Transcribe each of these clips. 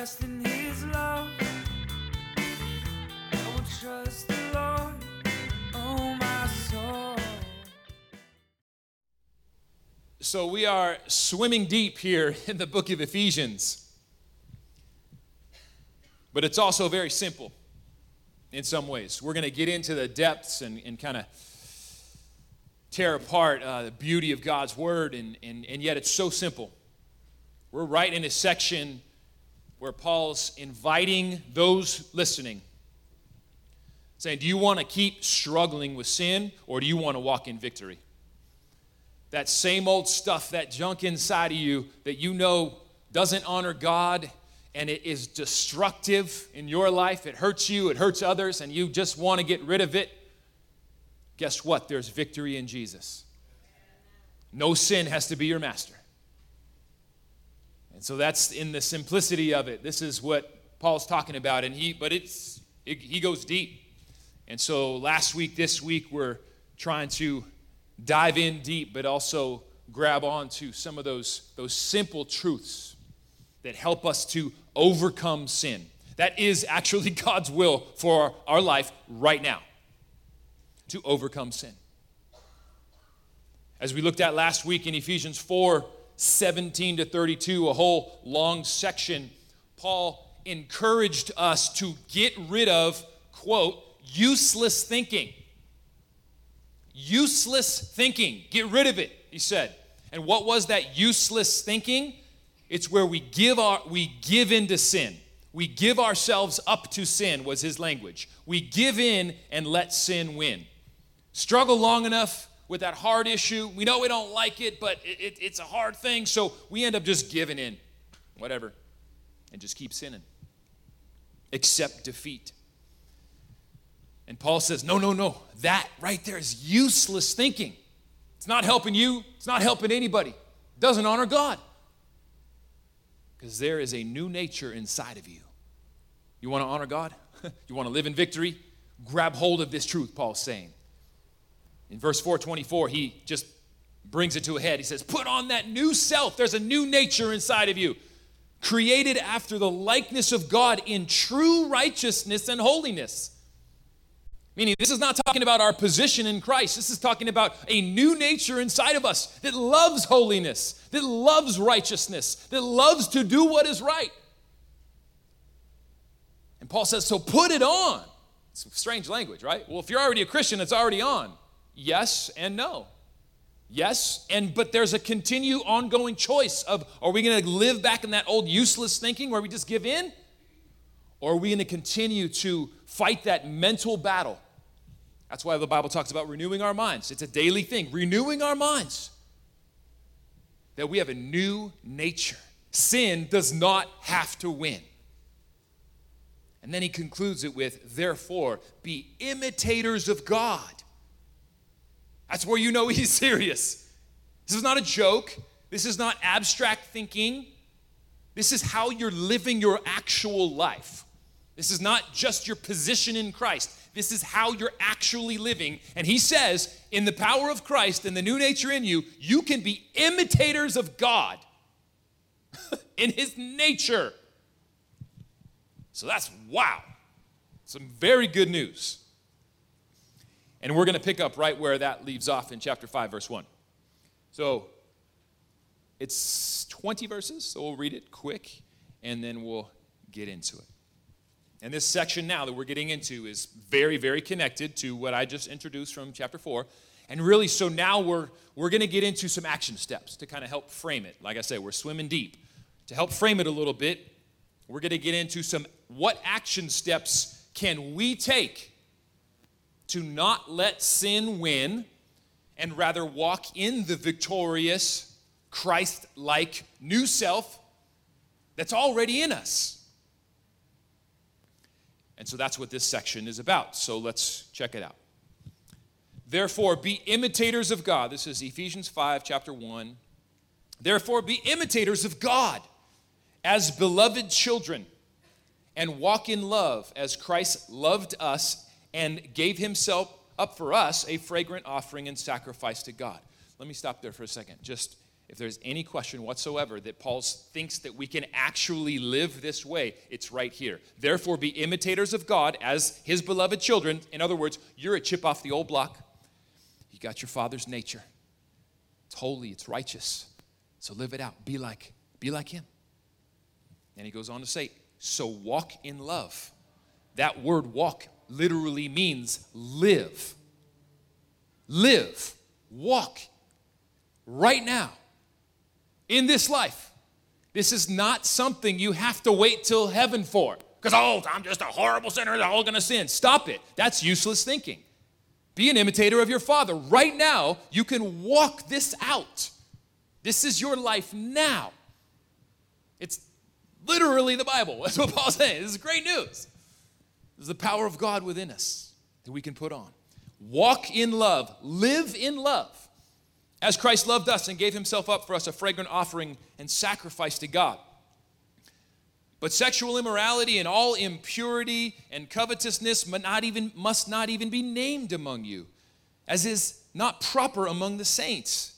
in his love. I will trust the Lord, oh my soul. So, we are swimming deep here in the book of Ephesians. But it's also very simple in some ways. We're going to get into the depths and, and kind of tear apart uh, the beauty of God's word, and, and, and yet it's so simple. We're right in a section where Paul's inviting those listening, saying, Do you want to keep struggling with sin, or do you want to walk in victory? That same old stuff, that junk inside of you that you know doesn't honor God and it is destructive in your life, it hurts you, it hurts others, and you just want to get rid of it, guess what? There's victory in Jesus. No sin has to be your master. And so that's in the simplicity of it. This is what Paul's talking about, and he, but it's, it, he goes deep. And so last week, this week, we're trying to dive in deep, but also grab onto some of those, those simple truths that help us to overcome sin. That is actually God's will for our life right now to overcome sin. As we looked at last week in Ephesians 4 17 to 32, a whole long section, Paul encouraged us to get rid of, quote, useless thinking. Useless thinking. Get rid of it, he said. And what was that useless thinking? It's where we give our we give into sin. We give ourselves up to sin was his language. We give in and let sin win. Struggle long enough with that hard issue. We know we don't like it, but it, it, it's a hard thing, so we end up just giving in, whatever, and just keep sinning. Accept defeat. And Paul says, no, no, no. That right there is useless thinking. It's not helping you, it's not helping anybody. It doesn't honor God. Because there is a new nature inside of you. You want to honor God? you want to live in victory? Grab hold of this truth, Paul's saying. In verse 424, he just brings it to a head. He says, Put on that new self. There's a new nature inside of you, created after the likeness of God in true righteousness and holiness. Meaning, this is not talking about our position in Christ. This is talking about a new nature inside of us that loves holiness, that loves righteousness, that loves to do what is right. And Paul says, So put it on. It's strange language, right? Well, if you're already a Christian, it's already on. Yes and no. Yes, and but there's a continue ongoing choice of are we going to live back in that old useless thinking where we just give in? Or are we going to continue to fight that mental battle? That's why the Bible talks about renewing our minds. It's a daily thing, renewing our minds. That we have a new nature. Sin does not have to win. And then he concludes it with, therefore, be imitators of God that's where you know he's serious. This is not a joke. This is not abstract thinking. This is how you're living your actual life. This is not just your position in Christ. This is how you're actually living. And he says, in the power of Christ and the new nature in you, you can be imitators of God in his nature. So that's wow. Some very good news. And we're going to pick up right where that leaves off in chapter 5, verse 1. So it's 20 verses, so we'll read it quick and then we'll get into it. And this section now that we're getting into is very, very connected to what I just introduced from chapter 4. And really, so now we're, we're going to get into some action steps to kind of help frame it. Like I said, we're swimming deep. To help frame it a little bit, we're going to get into some what action steps can we take to not let sin win and rather walk in the victorious, Christ like new self that's already in us. And so that's what this section is about. So let's check it out. Therefore, be imitators of God. This is Ephesians 5, chapter 1. Therefore, be imitators of God as beloved children and walk in love as Christ loved us and gave himself up for us a fragrant offering and sacrifice to God. Let me stop there for a second. Just if there's any question whatsoever that Paul thinks that we can actually live this way, it's right here. Therefore, be imitators of God as his beloved children. In other words, you're a chip off the old block. You got your father's nature. It's holy, it's righteous. So live it out. Be like, be like him. And he goes on to say, so walk in love. That word walk literally means live. Live. Walk right now in this life. This is not something you have to wait till heaven for. Because, oh, I'm just a horrible sinner, they're all gonna sin. Stop it. That's useless thinking. Be an imitator of your Father. Right now, you can walk this out. This is your life now. It's literally the Bible. That's what Paul's saying. This is great news. The power of God within us that we can put on. Walk in love, live in love, as Christ loved us and gave himself up for us, a fragrant offering and sacrifice to God. But sexual immorality and all impurity and covetousness must not even, must not even be named among you, as is not proper among the saints.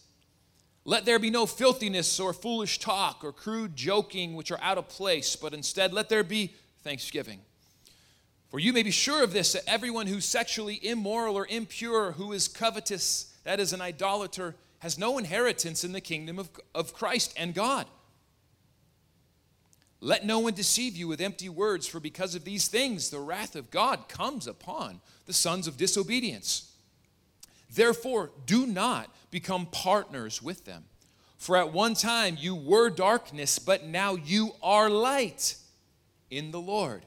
Let there be no filthiness or foolish talk or crude joking, which are out of place, but instead let there be thanksgiving. For you may be sure of this that everyone who's sexually immoral or impure, who is covetous, that is, an idolater, has no inheritance in the kingdom of, of Christ and God. Let no one deceive you with empty words, for because of these things the wrath of God comes upon the sons of disobedience. Therefore, do not become partners with them. For at one time you were darkness, but now you are light in the Lord.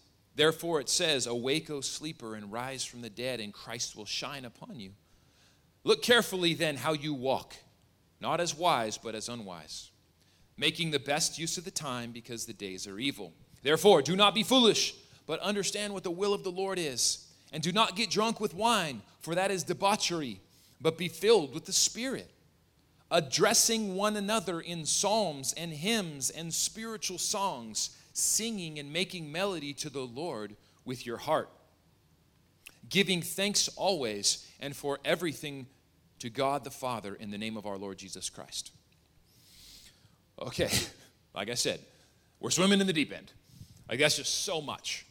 Therefore, it says, Awake, O sleeper, and rise from the dead, and Christ will shine upon you. Look carefully then how you walk, not as wise, but as unwise, making the best use of the time because the days are evil. Therefore, do not be foolish, but understand what the will of the Lord is. And do not get drunk with wine, for that is debauchery, but be filled with the Spirit, addressing one another in psalms and hymns and spiritual songs, singing and making melody to the Lord with your heart giving thanks always and for everything to God the Father in the name of our Lord Jesus Christ. Okay, like I said, we're swimming in the deep end. Like that's just so much.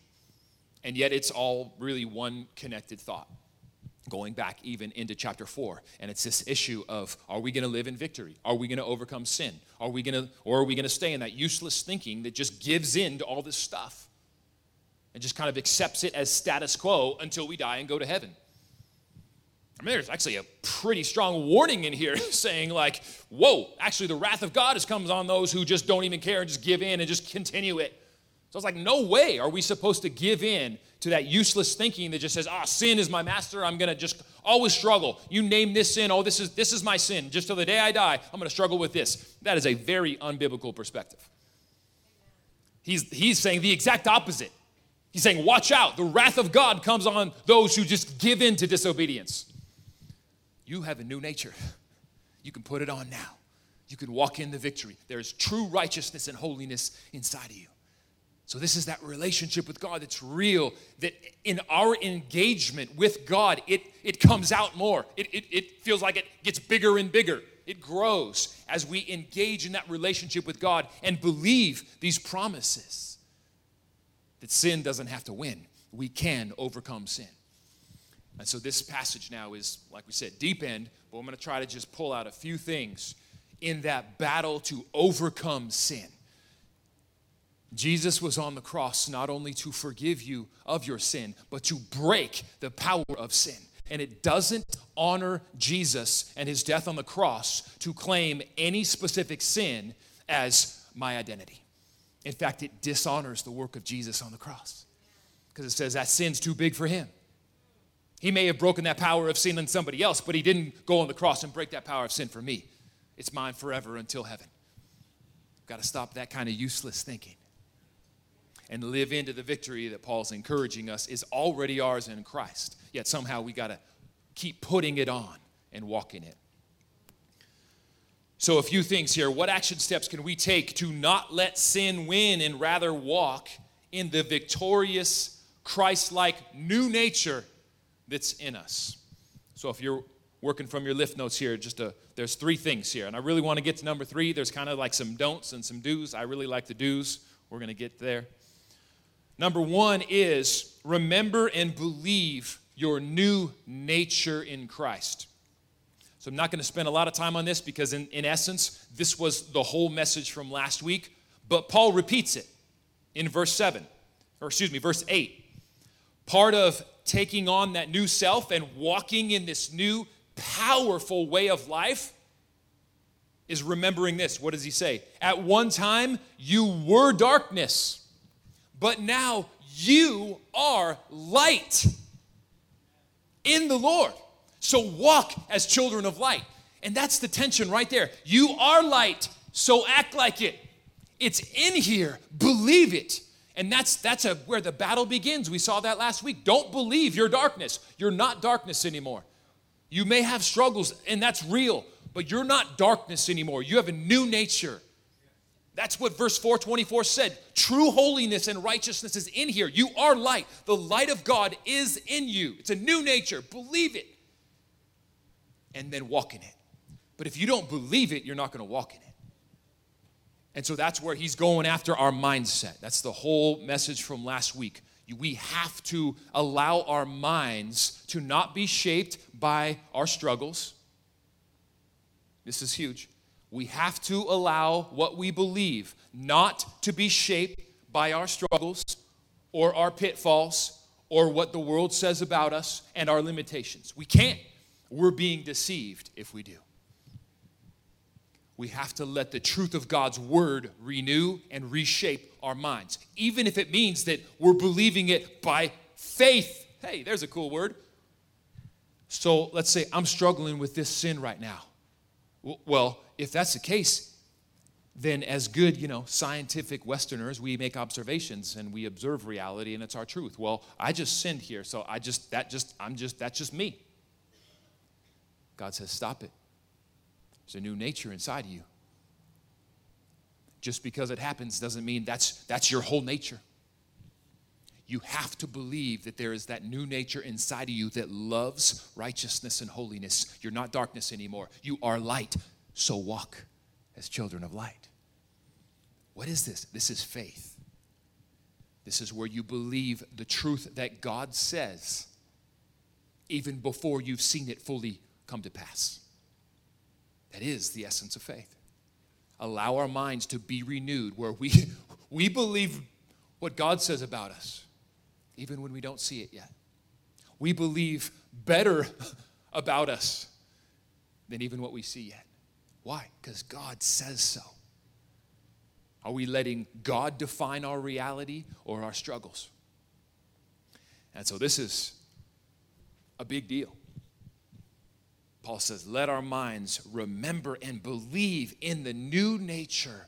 And yet it's all really one connected thought. Going back even into chapter four, and it's this issue of are we going to live in victory? Are we going to overcome sin? Are we going to, or are we going to stay in that useless thinking that just gives in to all this stuff? and just kind of accepts it as status quo until we die and go to heaven. I mean, there's actually a pretty strong warning in here saying, like, whoa, actually, the wrath of God has comes on those who just don't even care and just give in and just continue it. So it's like, no way are we supposed to give in to that useless thinking that just says, ah, sin is my master. I'm gonna just always struggle. You name this sin, oh, this is this is my sin. Just till the day I die, I'm gonna struggle with this. That is a very unbiblical perspective. He's he's saying the exact opposite. He's saying, Watch out. The wrath of God comes on those who just give in to disobedience. You have a new nature. You can put it on now. You can walk in the victory. There's true righteousness and holiness inside of you. So, this is that relationship with God that's real, that in our engagement with God, it, it comes out more. It, it, it feels like it gets bigger and bigger. It grows as we engage in that relationship with God and believe these promises that sin doesn't have to win. We can overcome sin. And so this passage now is, like we said, deep end, but I'm going to try to just pull out a few things in that battle to overcome sin. Jesus was on the cross not only to forgive you of your sin, but to break the power of sin. And it doesn't honor Jesus and his death on the cross to claim any specific sin as my identity. In fact, it dishonors the work of Jesus on the cross because it says that sin's too big for him. He may have broken that power of sin in somebody else, but he didn't go on the cross and break that power of sin for me. It's mine forever until heaven got to stop that kind of useless thinking and live into the victory that Paul's encouraging us is already ours in Christ. Yet somehow we got to keep putting it on and walking it. So, a few things here. What action steps can we take to not let sin win and rather walk in the victorious, Christ like new nature that's in us? So, if you're working from your lift notes here, just a, there's three things here. And I really want to get to number three. There's kind of like some don'ts and some do's. I really like the do's. We're going to get there. Number one is remember and believe your new nature in Christ. So I'm not going to spend a lot of time on this because, in, in essence, this was the whole message from last week. But Paul repeats it in verse 7, or excuse me, verse 8. Part of taking on that new self and walking in this new, powerful way of life is remembering this. What does he say? At one time, you were darkness, but now you are light in the Lord. So walk as children of light. And that's the tension right there. You are light, so act like it. It's in here. Believe it. And that's that's a, where the battle begins. We saw that last week. Don't believe your darkness. You're not darkness anymore. You may have struggles, and that's real, but you're not darkness anymore. You have a new nature. That's what verse 424 said. True holiness and righteousness is in here. You are light. The light of God is in you. It's a new nature. Believe it and then walk in it. But if you don't believe it, you're not going to walk in it. And so that's where he's going after our mindset. That's the whole message from last week. We have to allow our minds to not be shaped by our struggles. This is huge. We have to allow what we believe not to be shaped by our struggles or our pitfalls or what the world says about us and our limitations. We can't. We're being deceived if we do. We have to let the truth of God's word renew and reshape our minds, even if it means that we're believing it by faith. Hey, there's a cool word. So let's say I'm struggling with this sin right now. Well, if that's the case, then as good, you know, scientific Westerners, we make observations and we observe reality and it's our truth. Well, I just sinned here, so I just that just I'm just that's just me. God says, Stop it. There's a new nature inside of you. Just because it happens doesn't mean that's, that's your whole nature. You have to believe that there is that new nature inside of you that loves righteousness and holiness. You're not darkness anymore. You are light. So walk as children of light. What is this? This is faith. This is where you believe the truth that God says even before you've seen it fully come to pass. That is the essence of faith. Allow our minds to be renewed where we, we believe what God says about us, even when we don't see it yet. We believe better about us than even what we see yet. Why? Because God says so. Are we letting God define our reality or our struggles? And so this is a big deal. Paul says, let our minds remember and believe in the new nature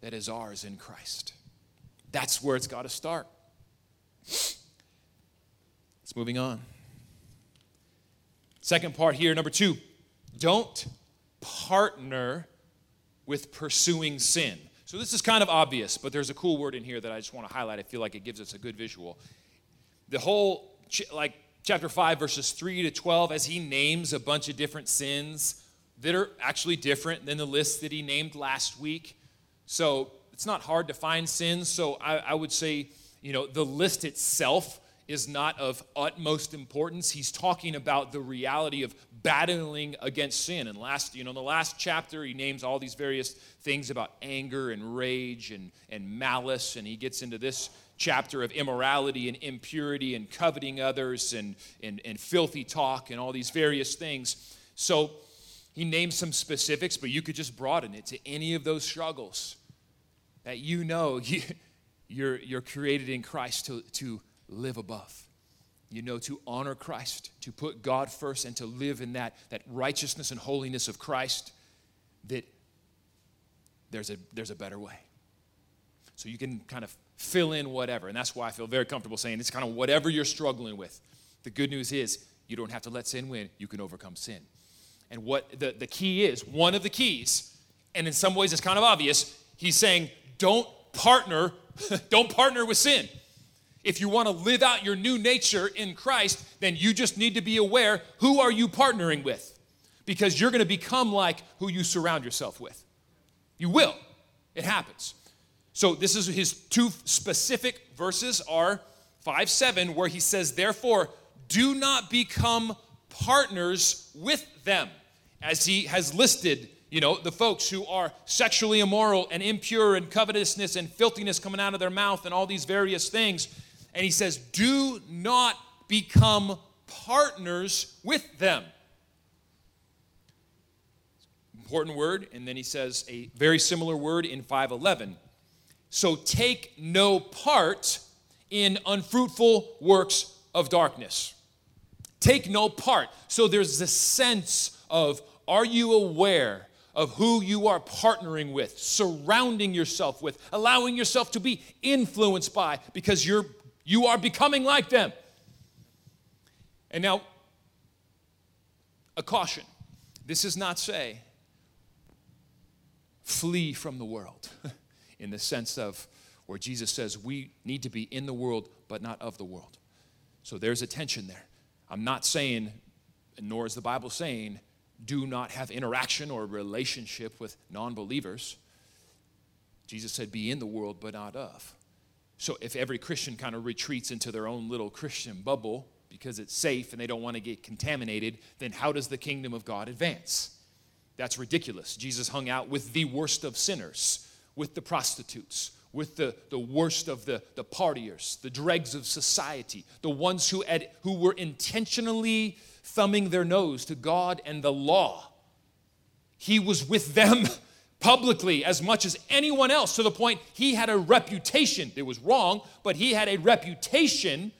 that is ours in Christ. That's where it's got to start. Let's moving on. Second part here, number two, don't partner with pursuing sin. So this is kind of obvious, but there's a cool word in here that I just want to highlight. I feel like it gives us a good visual. The whole, like, chapter 5, verses 3 to 12, as he names a bunch of different sins that are actually different than the list that he named last week. So it's not hard to find sins. So I, I would say, you know, the list itself is not of utmost importance. He's talking about the reality of battling against sin. And last, you know, in the last chapter, he names all these various things about anger and rage and, and malice, and he gets into this chapter of immorality and impurity and coveting others and, and, and filthy talk and all these various things. So he names some specifics, but you could just broaden it to any of those struggles that you know you, you're, you're created in Christ to, to live above. You know, to honor Christ, to put God first, and to live in that, that righteousness and holiness of Christ that there's a, there's a better way. So you can kind of fill in whatever. And that's why I feel very comfortable saying it's kind of whatever you're struggling with. The good news is you don't have to let sin win, you can overcome sin. And what the, the key is, one of the keys, and in some ways it's kind of obvious, he's saying, don't partner, don't partner with sin. If you want to live out your new nature in Christ, then you just need to be aware who are you partnering with? Because you're going to become like who you surround yourself with. You will. It happens. So this is his two specific verses are 5 7 where he says therefore do not become partners with them as he has listed you know the folks who are sexually immoral and impure and covetousness and filthiness coming out of their mouth and all these various things and he says, Do not become partners with them. Important word. And then he says a very similar word in 511. So take no part in unfruitful works of darkness. Take no part. So there's a sense of are you aware of who you are partnering with, surrounding yourself with, allowing yourself to be influenced by because you're you are becoming like them. And now, a caution. This does not say flee from the world in the sense of where Jesus says we need to be in the world but not of the world. So there's a tension there. I'm not saying, nor is the Bible saying, do not have interaction or relationship with non believers. Jesus said, be in the world but not of. So if every Christian kind of retreats into their own little Christian bubble because it's safe and they don't want to get contaminated, then how does the kingdom of God advance? That's ridiculous. Jesus hung out with the worst of sinners, with the prostitutes, with the, the worst of the, the partiers, the dregs of society, the ones who, who were intentionally thumbing their nose to God and the law. He was with them publicly as much as anyone else to the point he had a reputation. It was wrong, but he had a reputation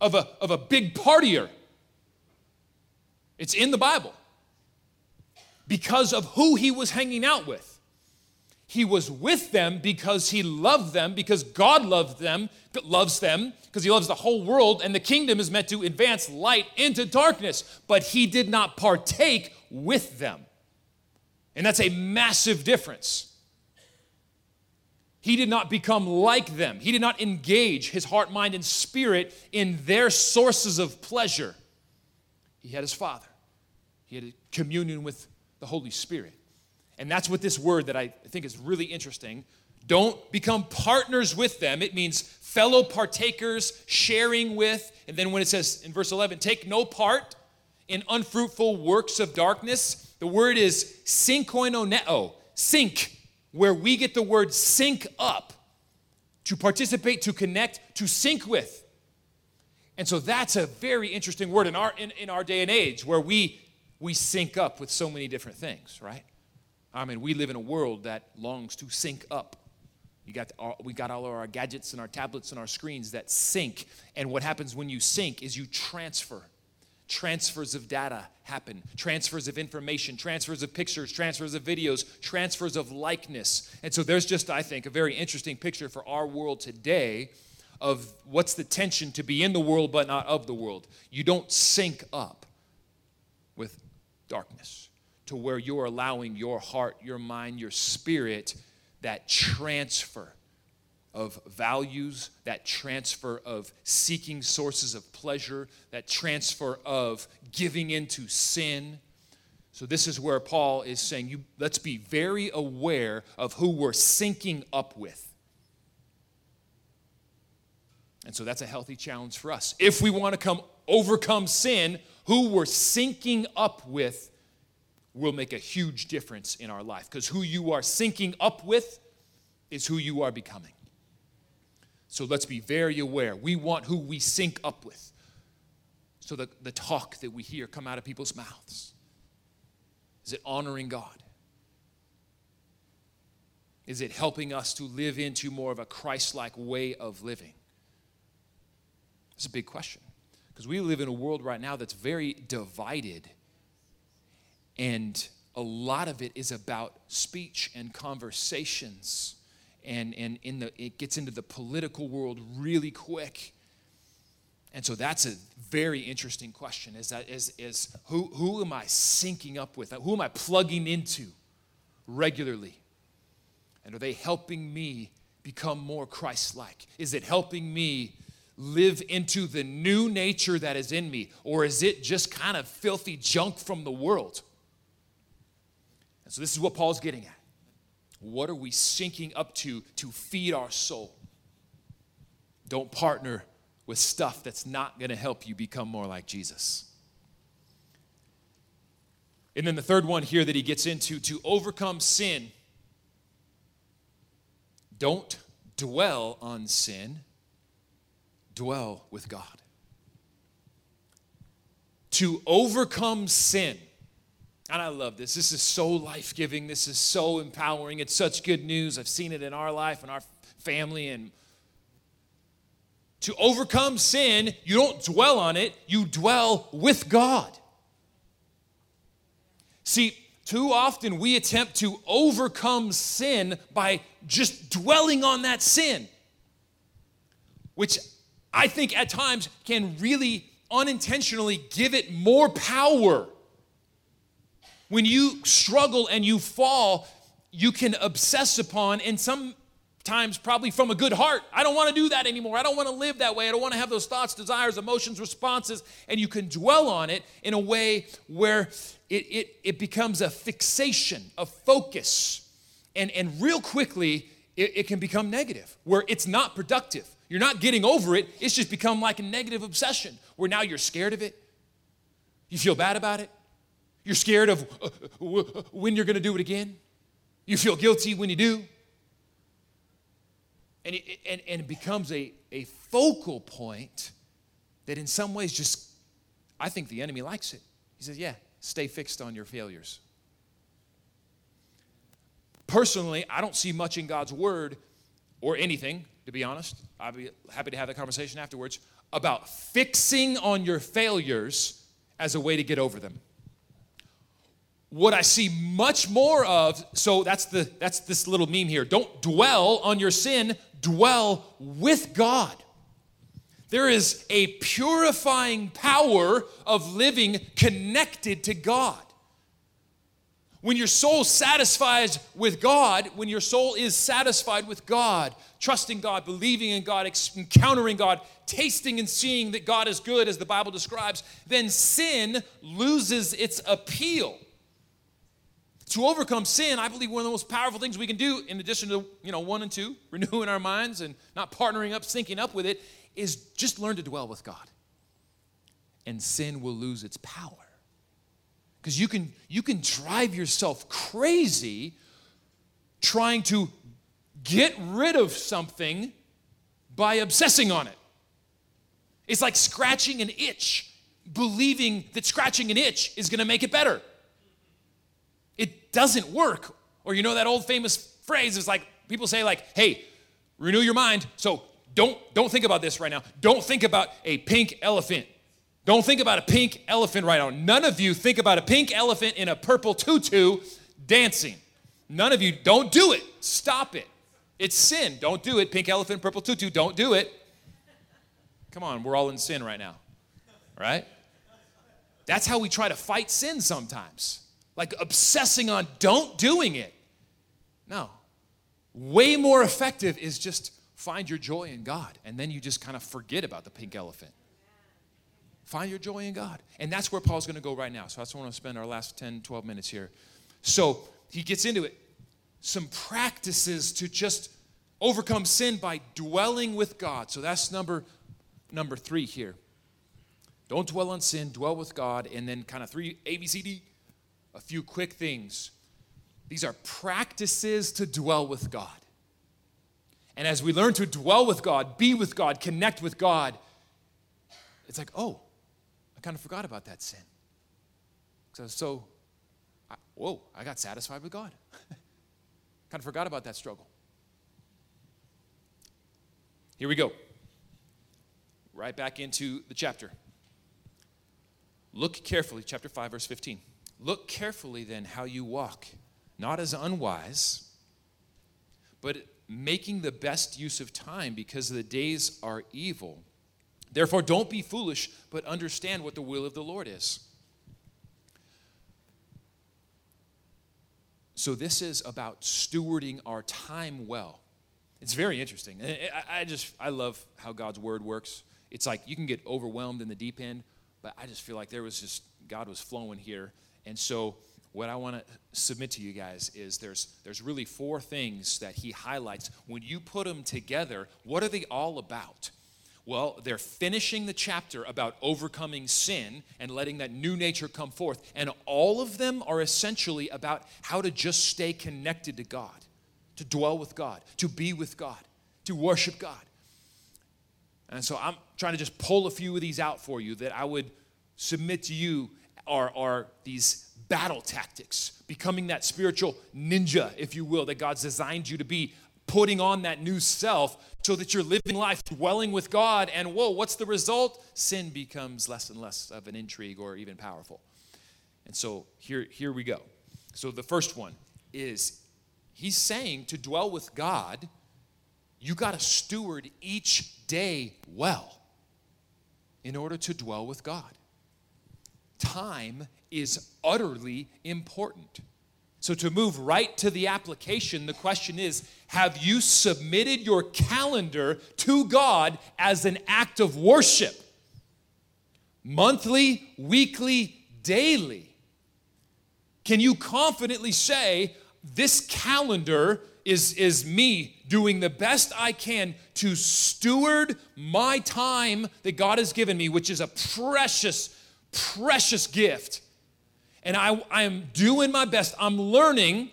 of a, of a big partier. It's in the Bible because of who he was hanging out with. He was with them because he loved them, because God loved them, loves them, because he loves the whole world, and the kingdom is meant to advance light into darkness. But he did not partake with them. And that's a massive difference. He did not become like them. He did not engage his heart, mind, and spirit in their sources of pleasure. He had his Father, he had communion with the Holy Spirit. And that's what this word that I think is really interesting. Don't become partners with them. It means fellow partakers, sharing with. And then when it says in verse 11, take no part in unfruitful works of darkness, the word is synkoinoneo, sync, where we get the word sync up, to participate, to connect, to sync with. And so that's a very interesting word in our, in, in our day and age where we, we sync up with so many different things, right? I mean, we live in a world that longs to sync up. You got we got all of our gadgets and our tablets and our screens that sync. And what happens when you sync is you transfer transfers of data happen. Transfers of information transfers of pictures transfers of videos transfers of likeness. And so there's just i think a very interesting picture for our world today of what's the tension to be in the world but not of the world. You don't sync up with darkness to where you're allowing your heart your mind your spirit that transfer of values, that transfer of seeking sources of pleasure, that transfer of giving into sin. So, this is where Paul is saying, you, let's be very aware of who we're syncing up with. And so, that's a healthy challenge for us. If we want to come overcome sin, who we're syncing up with will make a huge difference in our life because who you are syncing up with is who you are becoming. So let's be very aware. We want who we sync up with. So the, the talk that we hear come out of people's mouths. Is it honoring God? Is it helping us to live into more of a Christ like way of living? It's a big question. Because we live in a world right now that's very divided. And a lot of it is about speech and conversations. And, and in the, it gets into the political world really quick. And so that's a very interesting question is that is, is who, who am I syncing up with? Who am I plugging into regularly? And are they helping me become more Christ like? Is it helping me live into the new nature that is in me? Or is it just kind of filthy junk from the world? And so this is what Paul's getting at. What are we syncing up to to feed our soul? Don't partner with stuff that's not going to help you become more like Jesus. And then the third one here that he gets into to overcome sin, don't dwell on sin, dwell with God. To overcome sin, and I love this. This is so life giving. This is so empowering. It's such good news. I've seen it in our life and our family. And to overcome sin, you don't dwell on it, you dwell with God. See, too often we attempt to overcome sin by just dwelling on that sin, which I think at times can really unintentionally give it more power when you struggle and you fall, you can obsess upon, and sometimes probably from a good heart, I don't want to do that anymore. I don't want to live that way. I don't want to have those thoughts, desires, emotions, responses. And you can dwell on it in a way where it, it, it becomes a fixation, a focus. And, and real quickly, it, it can become negative, where it's not productive. You're not getting over it, it's just become like a negative obsession, where now you're scared of it. You feel bad about it. You're scared of uh, when you're going to do it again. You feel guilty when you do. And it, and, and it becomes a, a focal point that, in some ways, just, I think the enemy likes it. He says, Yeah, stay fixed on your failures. Personally, I don't see much in God's word or anything, to be honest. I'd be happy to have that conversation afterwards about fixing on your failures as a way to get over them what I see much more of, so that's the that's this little meme here. Don't dwell on your sin, dwell with God. There is a purifying power of living connected to God. When your soul satisfies with God, when your soul is satisfied with God, trusting God, believing in God, encountering God, tasting and seeing that God is good, as the Bible describes, then sin loses its appeal to overcome sin, I believe one of the most powerful things we can do, in addition to you know one and two, renewing our minds and not partnering up, syncing up with it, is just learn to dwell with God. And sin will lose its power. Because you can you can drive yourself crazy trying to get rid of something by obsessing on it. It's like scratching an itch, believing that scratching an itch is to make it better doesn't work. Or you know that old famous phrase is like people say like, "Hey, renew your mind." So don't don't think about this right now. Don't think about a pink elephant. Don't think about a pink elephant right now. None of you think about a pink elephant in a purple tutu dancing. None of you don't do it. Stop it. It's sin. Don't do it. Pink elephant, purple tutu, don't do it. Come on, we're all in sin right now. Right? That's how we try to fight sin sometimes like obsessing on don't doing it. No. Way more effective is just find your joy in God, and then you just kind of forget about the pink elephant. Find your joy in God. And that's where Paul's going to go right now. So that's where I want to spend our last 10, 12 minutes here. So he gets into it. Some practices to just overcome sin by dwelling with God. So that's number number three here. Don't dwell on sin, dwell with God, and then kind of three A B C D a few quick things. These are practices to dwell with God. And as we learn to dwell with God, be with God, connect with God, it's like, oh, I kind of forgot about that sin. So, so I, whoa, I got satisfied with God. kind of forgot about that struggle. Here we go. Right back into the chapter. Look carefully, chapter 5, verse 15. Look carefully then how you walk, not as unwise, but making the best use of time because the days are evil. Therefore, don't be foolish, but understand what the will of the Lord is. So, this is about stewarding our time well. It's very interesting. I, just, I love how God's word works. It's like you can get overwhelmed in the deep end, but I just feel like there was just, God was flowing here. And so, what I want to submit to you guys is there's there's really four things that he highlights. When you put them together what are they all about? Well they're finishing the chapter about overcoming sin and letting that new nature come forth and all of them are essentially about how to just stay connected to God to dwell with God to be with God to worship God. And so I'm trying to just pull a few of these out for you that I would submit to you are, are these battle tactics, becoming that spiritual ninja, if you will, that God's designed you to be, putting on that new self so that you're living life dwelling with God. And whoa, what's the result? Sin becomes less and less of an intrigue or even powerful. And so here, here we go. So the first one is he's saying to dwell with God, you got to steward each day well in order to dwell with God. Time is utterly important. So, to move right to the application, the question is Have you submitted your calendar to God as an act of worship? Monthly, weekly, daily. Can you confidently say, This calendar is, is me doing the best I can to steward my time that God has given me, which is a precious, precious gift? and I, I am doing my best. I'm learning,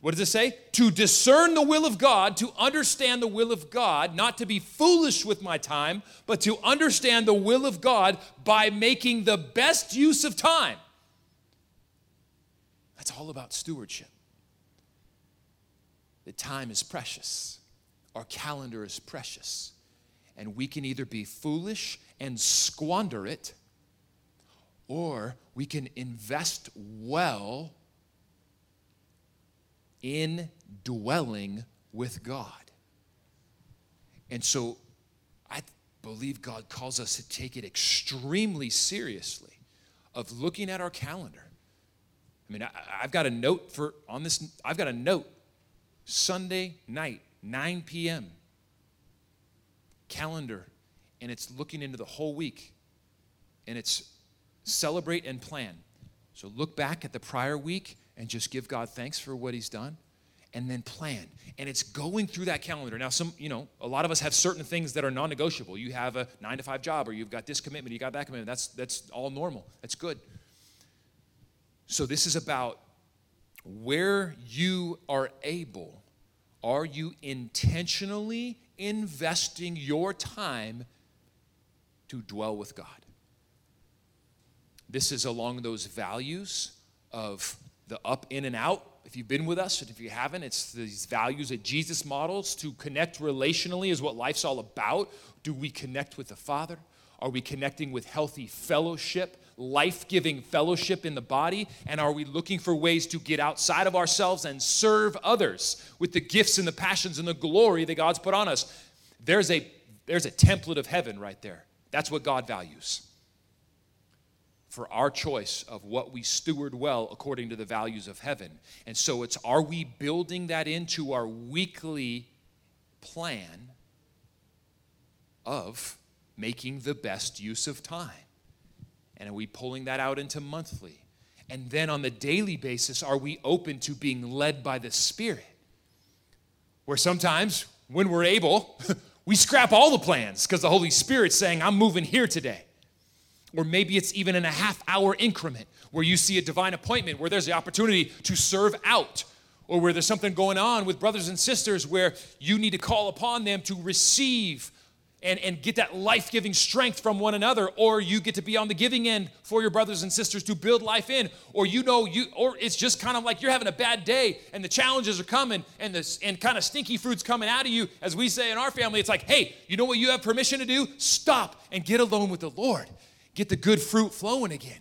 what does it say? To discern the will of God, to understand the will of God, not to be foolish with my time, but to understand the will of God by making the best use of time. That's all about stewardship. The time is precious, our calendar is precious, and we can either be foolish and squander it or we can invest well in dwelling with God. And so I believe God calls us to take it extremely seriously of looking at our calendar. I mean, I, have got a note for on this, I've got a note Sunday night, 9 p.m. calendar, and it's looking into the whole week. And it's celebrate and plan. So look back at the prior week and just give God thanks for what He's done and then plan. And it's going through that calendar. Now, some, you know, a lot of us have certain things that are non negotiable. You have a nine to five job, or you've got this commitment, you got that commitment. That's, that's all normal. That's good. So, this is about where you are able. Are you intentionally investing your time to dwell with God? This is along those values of the up, in, and out. If you've been with us, and if you haven't, it's these values that Jesus models to connect relationally, is what life's all about. Do we connect with the Father? Are we connecting with healthy fellowship, life giving fellowship in the body? And are we looking for ways to get outside of ourselves and serve others with the gifts and the passions and the glory that God's put on us? There's a, there's a template of heaven right there. That's what God values for our choice of what we steward well according to the values of heaven. And so it's are we building that into our weekly plan of making the best use of time? And are we pulling that out into monthly? And then on the daily basis, are we open to being led by the Spirit? Where sometimes, when we're able, we scrap all the plans because the Holy Spirit's saying, I'm moving here today. Or maybe it's even in a half hour increment where you see a divine appointment where there's the opportunity to serve out, or where there's something going on with brothers and sisters where you need to call upon them to receive and, and get that life giving strength from one another, or you get to be on the giving end for your brothers and sisters to build life in, or you know, you or it's just kind of like you're having a bad day and the challenges are coming and this and kind of stinky fruits coming out of you, as we say in our family, it's like, hey, you know what you have permission to do? Stop and get alone with the Lord get the good fruit flowing again.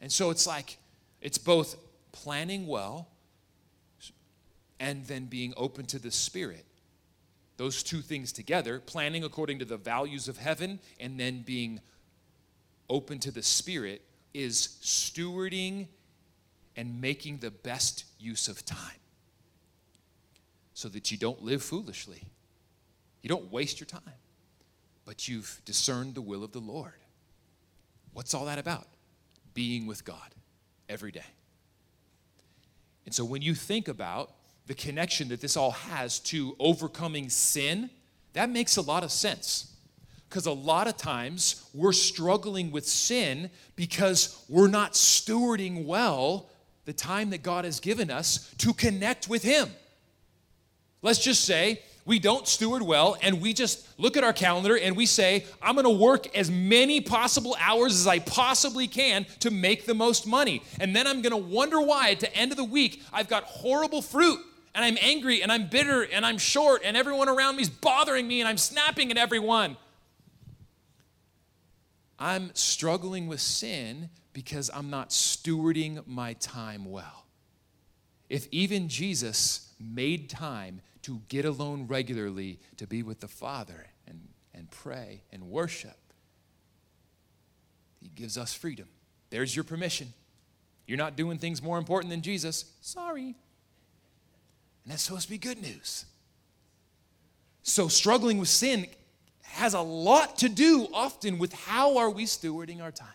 And so it's like, It's both planning well and then being open to the Spirit. Those two things together, planning according to the values of heaven and then being open to the Spirit, is stewarding and making the best use of time so that you don't live foolishly. You don't waste your time, but you've discerned the will of the Lord. What's all that about? Being with God every day. And so when you think about the connection that this all has to overcoming sin, that makes a lot of sense. Because a lot of times we're struggling with sin because we're not stewarding well the time that God has given us to connect with Him. Let's just say we don't steward well and we just look at our calendar and we say, I'm gonna work as many possible hours as I possibly can to make the most money. And then I'm gonna wonder why at the end of the week I've got horrible fruit and I'm angry and I'm bitter and I'm short and everyone around me is bothering me and I'm snapping at everyone. I'm struggling with sin because I'm not stewarding my time well. If even Jesus made time to get alone regularly to be with the Father and, and pray and worship, He gives us freedom. There's your permission. You're not doing things more important than Jesus. Sorry. And that's supposed to be good news. So, struggling with sin has a lot to do often with how are we stewarding our time.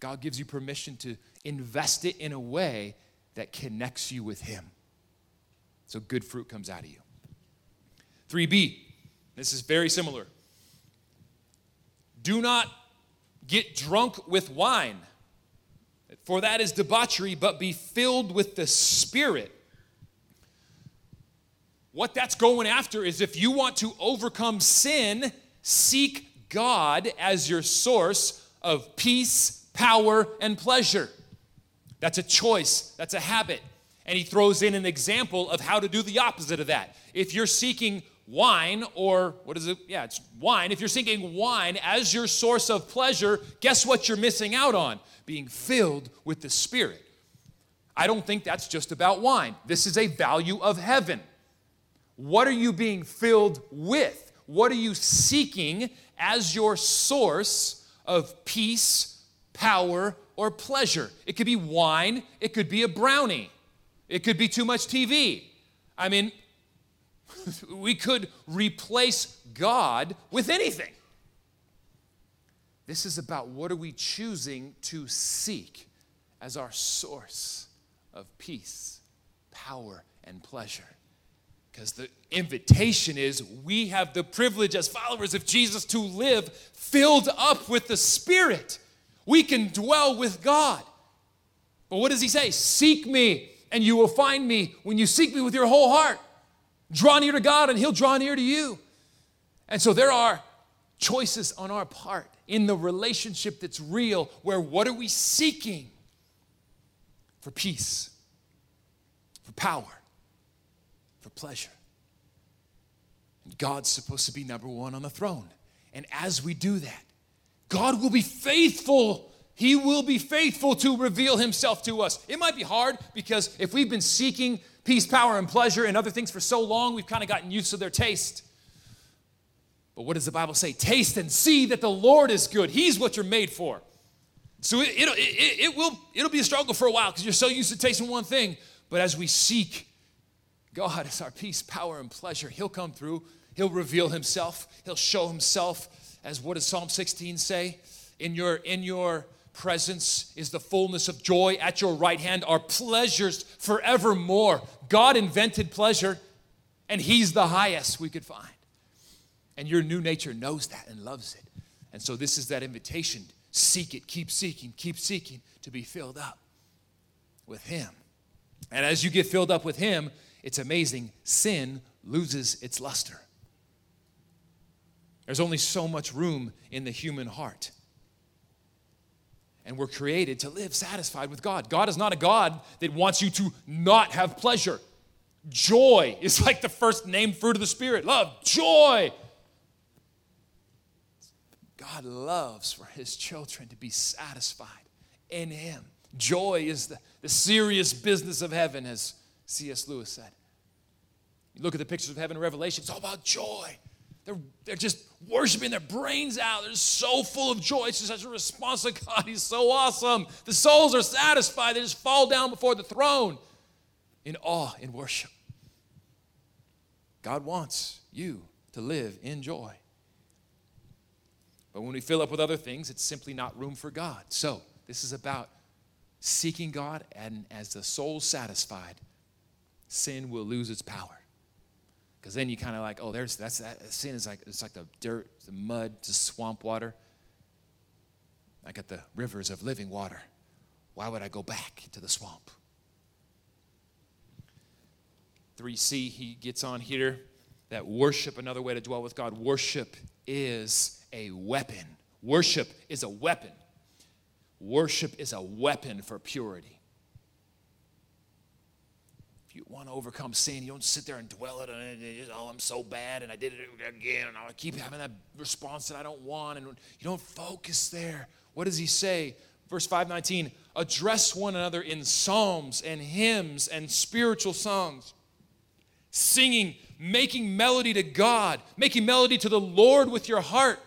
God gives you permission to invest it in a way that connects you with Him. So good fruit comes out of you. 3b, this is very similar. Do not get drunk with wine, for that is debauchery, but be filled with the Spirit. What that's going after is if you want to overcome sin, seek God as your source of peace, power, and pleasure. That's a choice, that's a habit. And he throws in an example of how to do the opposite of that. If you're seeking wine, or what is it? Yeah, it's wine. If you're seeking wine as your source of pleasure, guess what you're missing out on? Being filled with the Spirit. I don't think that's just about wine. This is a value of heaven. What are you being filled with? What are you seeking as your source of peace, power, or pleasure? It could be wine, it could be a brownie. It could be too much TV. I mean, we could replace God with anything. This is about what are we choosing to seek as our source of peace, power, and pleasure. Because the invitation is we have the privilege as followers of Jesus to live filled up with the Spirit. We can dwell with God. But what does he say? Seek me and you will find me when you seek me with your whole heart. Draw near to God, and He'll draw near to you. And so there are choices on our part in the relationship that's real, where what are we seeking? For peace, for power, for pleasure. And God's supposed to be number one on the throne. And as we do that, God will be faithful he will be faithful to reveal himself to us. It might be hard because if we've been seeking peace, power, and pleasure and other things for so long, we've kind of gotten used to their taste. But what does the Bible say? Taste and see that the Lord is good. He's what you're made for. So it, it, it, it will, it'll be a struggle for a while because you're so used to tasting one thing. But as we seek God as our peace, power, and pleasure, He'll come through. He'll reveal Himself. He'll show Himself as what does Psalm 16 say? In your, in your presence is the fullness of joy. At your right hand are pleasures forevermore. God invented pleasure, and He's the highest we could find. And your new nature knows that and loves it. And so, this is that invitation seek it, keep seeking, keep seeking to be filled up with Him. And as you get filled up with Him, it's amazing. Sin loses its luster. There's only so much room in the human heart and we're created to live satisfied with God. God is not a God that wants you to not have pleasure. Joy is like the first named fruit of the Spirit love, joy. God loves for his children to be satisfied in him. Joy is the, the serious business of heaven, as C.S. Lewis said. You look at the pictures of heaven in Revelation, it's all about joy. They're, they're just worshiping their brains out. They're so full of joy. It's just such a response to God. He's so awesome. The souls are satisfied. They just fall down before the throne in awe, in worship. God wants you to live in joy. But when we fill up with other things, it's simply not room for God. So, this is about seeking God, and as the soul's satisfied, sin will lose its power. Because then you kind of like, oh, there's that's that sin is like it's like the dirt, the mud, the swamp water. I got the rivers of living water. Why would I go back to the swamp? 3C, he gets on here that worship, another way to dwell with God, worship is a weapon. Worship is a weapon. Worship is a weapon for purity. You want to overcome sin, you don't sit there and dwell it on it. Oh, I'm so bad and I did it again and I keep having that response that I don't want. And you don't focus there. What does he say? Verse 519 address one another in psalms and hymns and spiritual songs singing, making melody to God, making melody to the Lord with your heart.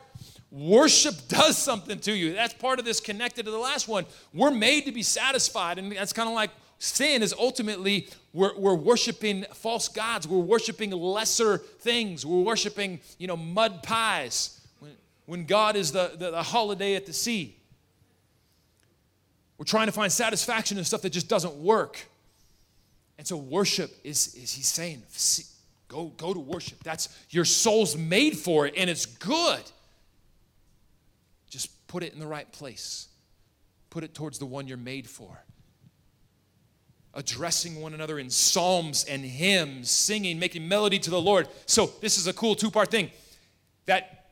Worship does something to you. That's part of this connected to the last one. We're made to be satisfied, and that's kind of like sin is ultimately we're, we're worshiping false gods. We're worshiping lesser things. We're worshiping, you know, mud pies when, when God is the, the, the holiday at the sea. We're trying to find satisfaction in stuff that just doesn't work. And so worship is, is he's saying, go, go to worship. That's your soul's made for it, and it's good. Just put it in the right place. Put it towards the one you're made for. Addressing one another in psalms and hymns, singing, making melody to the Lord. So, this is a cool two part thing. That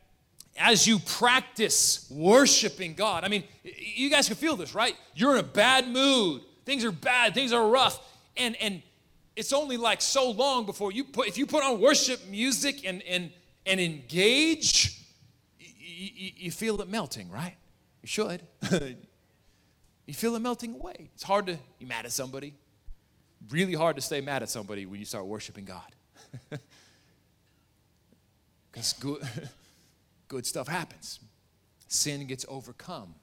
as you practice worshiping God, I mean, you guys can feel this, right? You're in a bad mood, things are bad, things are rough. And and it's only like so long before you put if you put on worship music and and and engage you, you feel it melting right? You should. You feel it melting away. It's hard to you mad at somebody really hard to stay mad at somebody when you start worshiping god because good good stuff happens sin gets overcome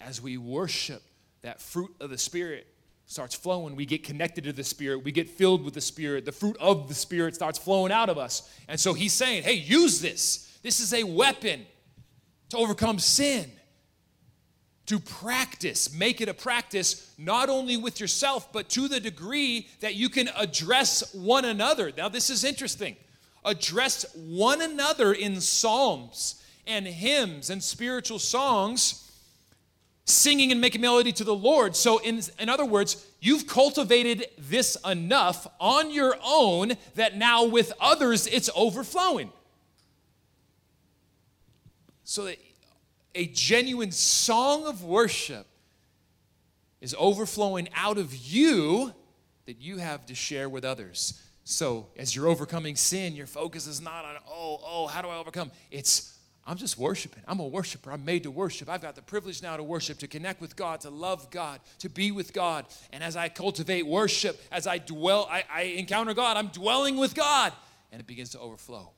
as we worship that fruit of the spirit starts flowing. We get connected to the Spirit. We get filled with the Spirit. The fruit of the Spirit starts flowing out of us. And so he's saying, hey, use this. This is a weapon to overcome sin. To practice, make it a practice, not only with yourself, but to the degree that you can address one another. Now, this is interesting. Address one another in psalms and hymns and spiritual songs singing and making melody to the Lord. So, in, in other words, you've cultivated this enough on your own that now with others it's overflowing. So that a genuine song of worship is overflowing out of you that you have to share with others. So, as you're overcoming sin, your focus is not on, oh, oh, how do I overcome? It's, I'm just worshiping. I'm a worshiper. I'm made to worship. I've got the privilege now to worship, to connect with God, to love God, to be with God. And as I cultivate worship, as I dwell, I, I encounter God, I'm dwelling with God. And it begins to overflow.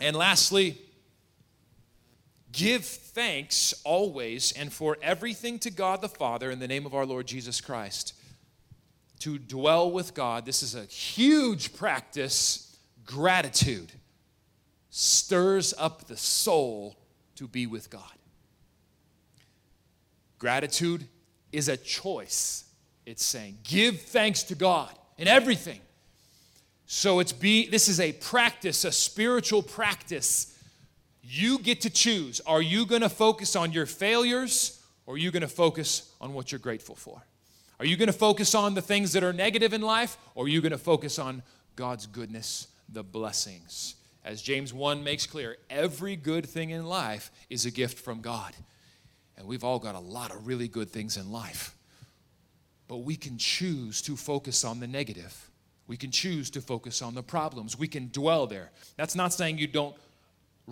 And lastly, give thanks always and for everything to God the Father in the name of our Lord Jesus Christ. To dwell with God, this is a huge practice, gratitude stirs up the soul to be with God. Gratitude is a choice. It's saying, give thanks to God in everything. So it's be this is a practice, a spiritual practice. You get to choose. Are you going to focus on your failures or are you going to focus on what you're grateful for? Are you going to focus on the things that are negative in life or are you going to focus on God's goodness, the blessings? As James 1 makes clear, every good thing in life is a gift from God. And we've all got a lot of really good things in life. But we can choose to focus on the negative. We can choose to focus on the problems. We can dwell there. That's not saying you don't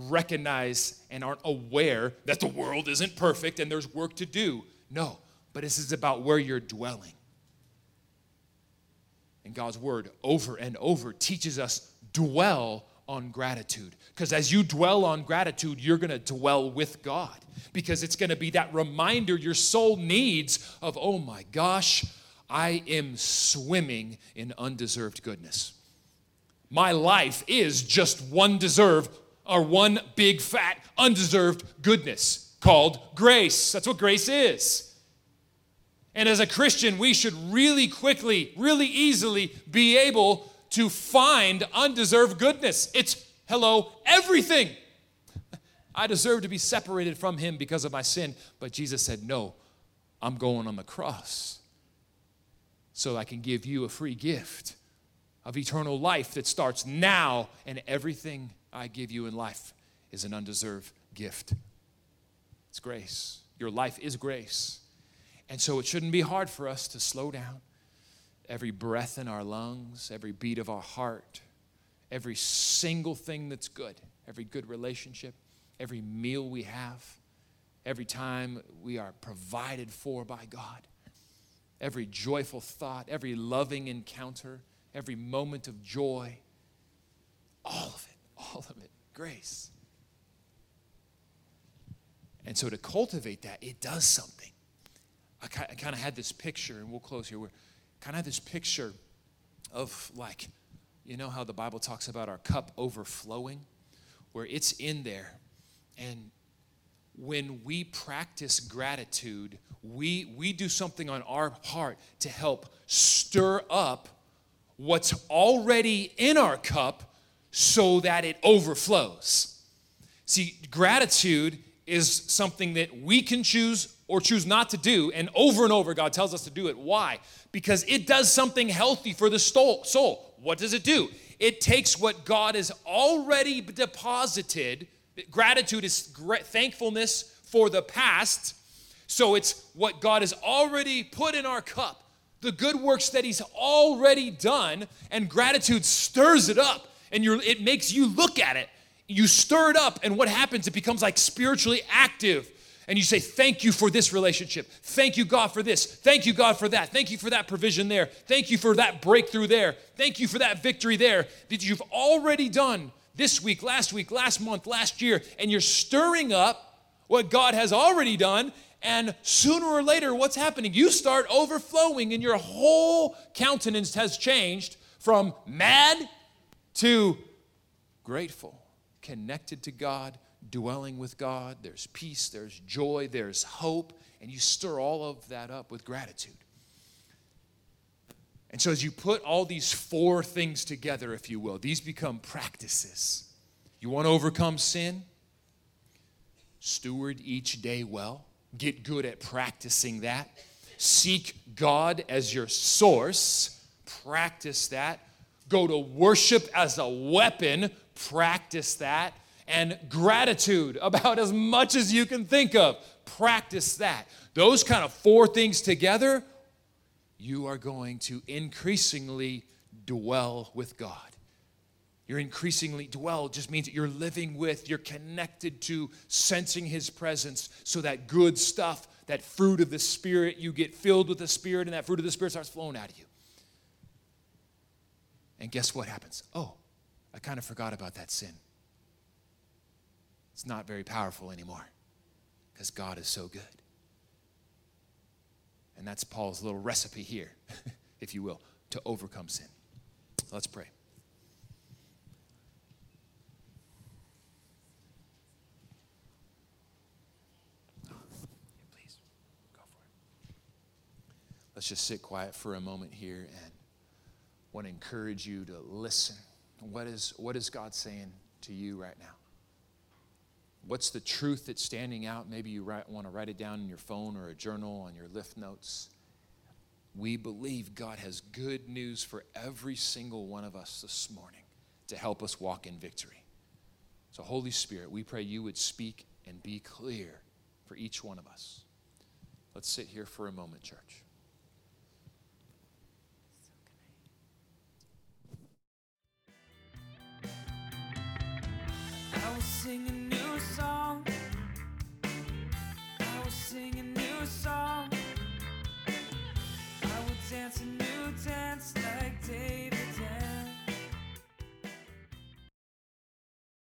recognize and aren't aware that the world isn't perfect and there's work to do. No, but this is about where you're dwelling. And God's word over and over teaches us dwell on gratitude. Because as you dwell on gratitude, you're going to dwell with God. Because it's going to be that reminder your soul needs of, oh my gosh, I am swimming in undeserved goodness. My life is just one deserved or one big fat undeserved goodness called grace. That's what grace is. And as a Christian, we should really quickly, really easily be able to find undeserved goodness. It's, hello, everything. I deserve to be separated from him because of my sin. But Jesus said, No, I'm going on the cross so I can give you a free gift of eternal life that starts now, and everything I give you in life is an undeserved gift. It's grace. Your life is grace. And so it shouldn't be hard for us to slow down every breath in our lungs, every beat of our heart, every single thing that's good, every good relationship, every meal we have, every time we are provided for by God, every joyful thought, every loving encounter, every moment of joy, all of it, all of it, grace. And so to cultivate that, it does something. I kind of had this picture, and we'll close here. We're kind of had this picture of like, you know how the Bible talks about our cup overflowing, where it's in there. And when we practice gratitude, we, we do something on our heart to help stir up what's already in our cup so that it overflows. See, gratitude is something that we can choose or choose not to do. And over and over, God tells us to do it. Why? Because it does something healthy for the soul. What does it do? It takes what God has already deposited. Gratitude is thankfulness for the past. So it's what God has already put in our cup, the good works that He's already done, and gratitude stirs it up. And it makes you look at it. You stir it up, and what happens? It becomes like spiritually active and you say, Thank you for this relationship. Thank you, God, for this. Thank you, God, for that. Thank you for that provision there. Thank you for that breakthrough there. Thank you for that victory there that you've already done this week, last week, last month, last year. And you're stirring up what God has already done. And sooner or later, what's happening? You start overflowing, and your whole countenance has changed from mad to grateful, connected to God dwelling with God, there's peace, there's joy, there's hope, and you stir all of that up with gratitude. And so, as you put all these four things together, if you will, these become practices. You want to overcome sin? Steward each day well. Get good at practicing that. Seek God as your source. Practice that. Go to worship as a weapon. Practice that and gratitude about as much as you can think of. Practice that. Those kind of four things together, you are going to increasingly dwell with God. You're increasingly dwell just means that you're living with, you're connected to sensing His presence so that good stuff, that fruit of the Spirit, you get filled with the Spirit and that fruit of the Spirit starts flowing out of you. And guess what happens? Oh, I kind of forgot about that sin it's not very powerful anymore because God is so good. And that's Paul's little recipe here, if you will, to overcome sin. Let's pray. Please, go for it. Let's just sit quiet for a moment here and want to encourage you to listen. What is, what is God saying to you right now? What's the truth that's standing out? Maybe you write, want to write it down in your phone or a journal on your lift notes. We believe God has good news for every single one of us this morning to help us walk in victory. So, Holy Spirit, we pray you would speak and be clear for each one of us. Let's sit here for a moment, church. new song. I was singing new song. I dance a new dance like Dave.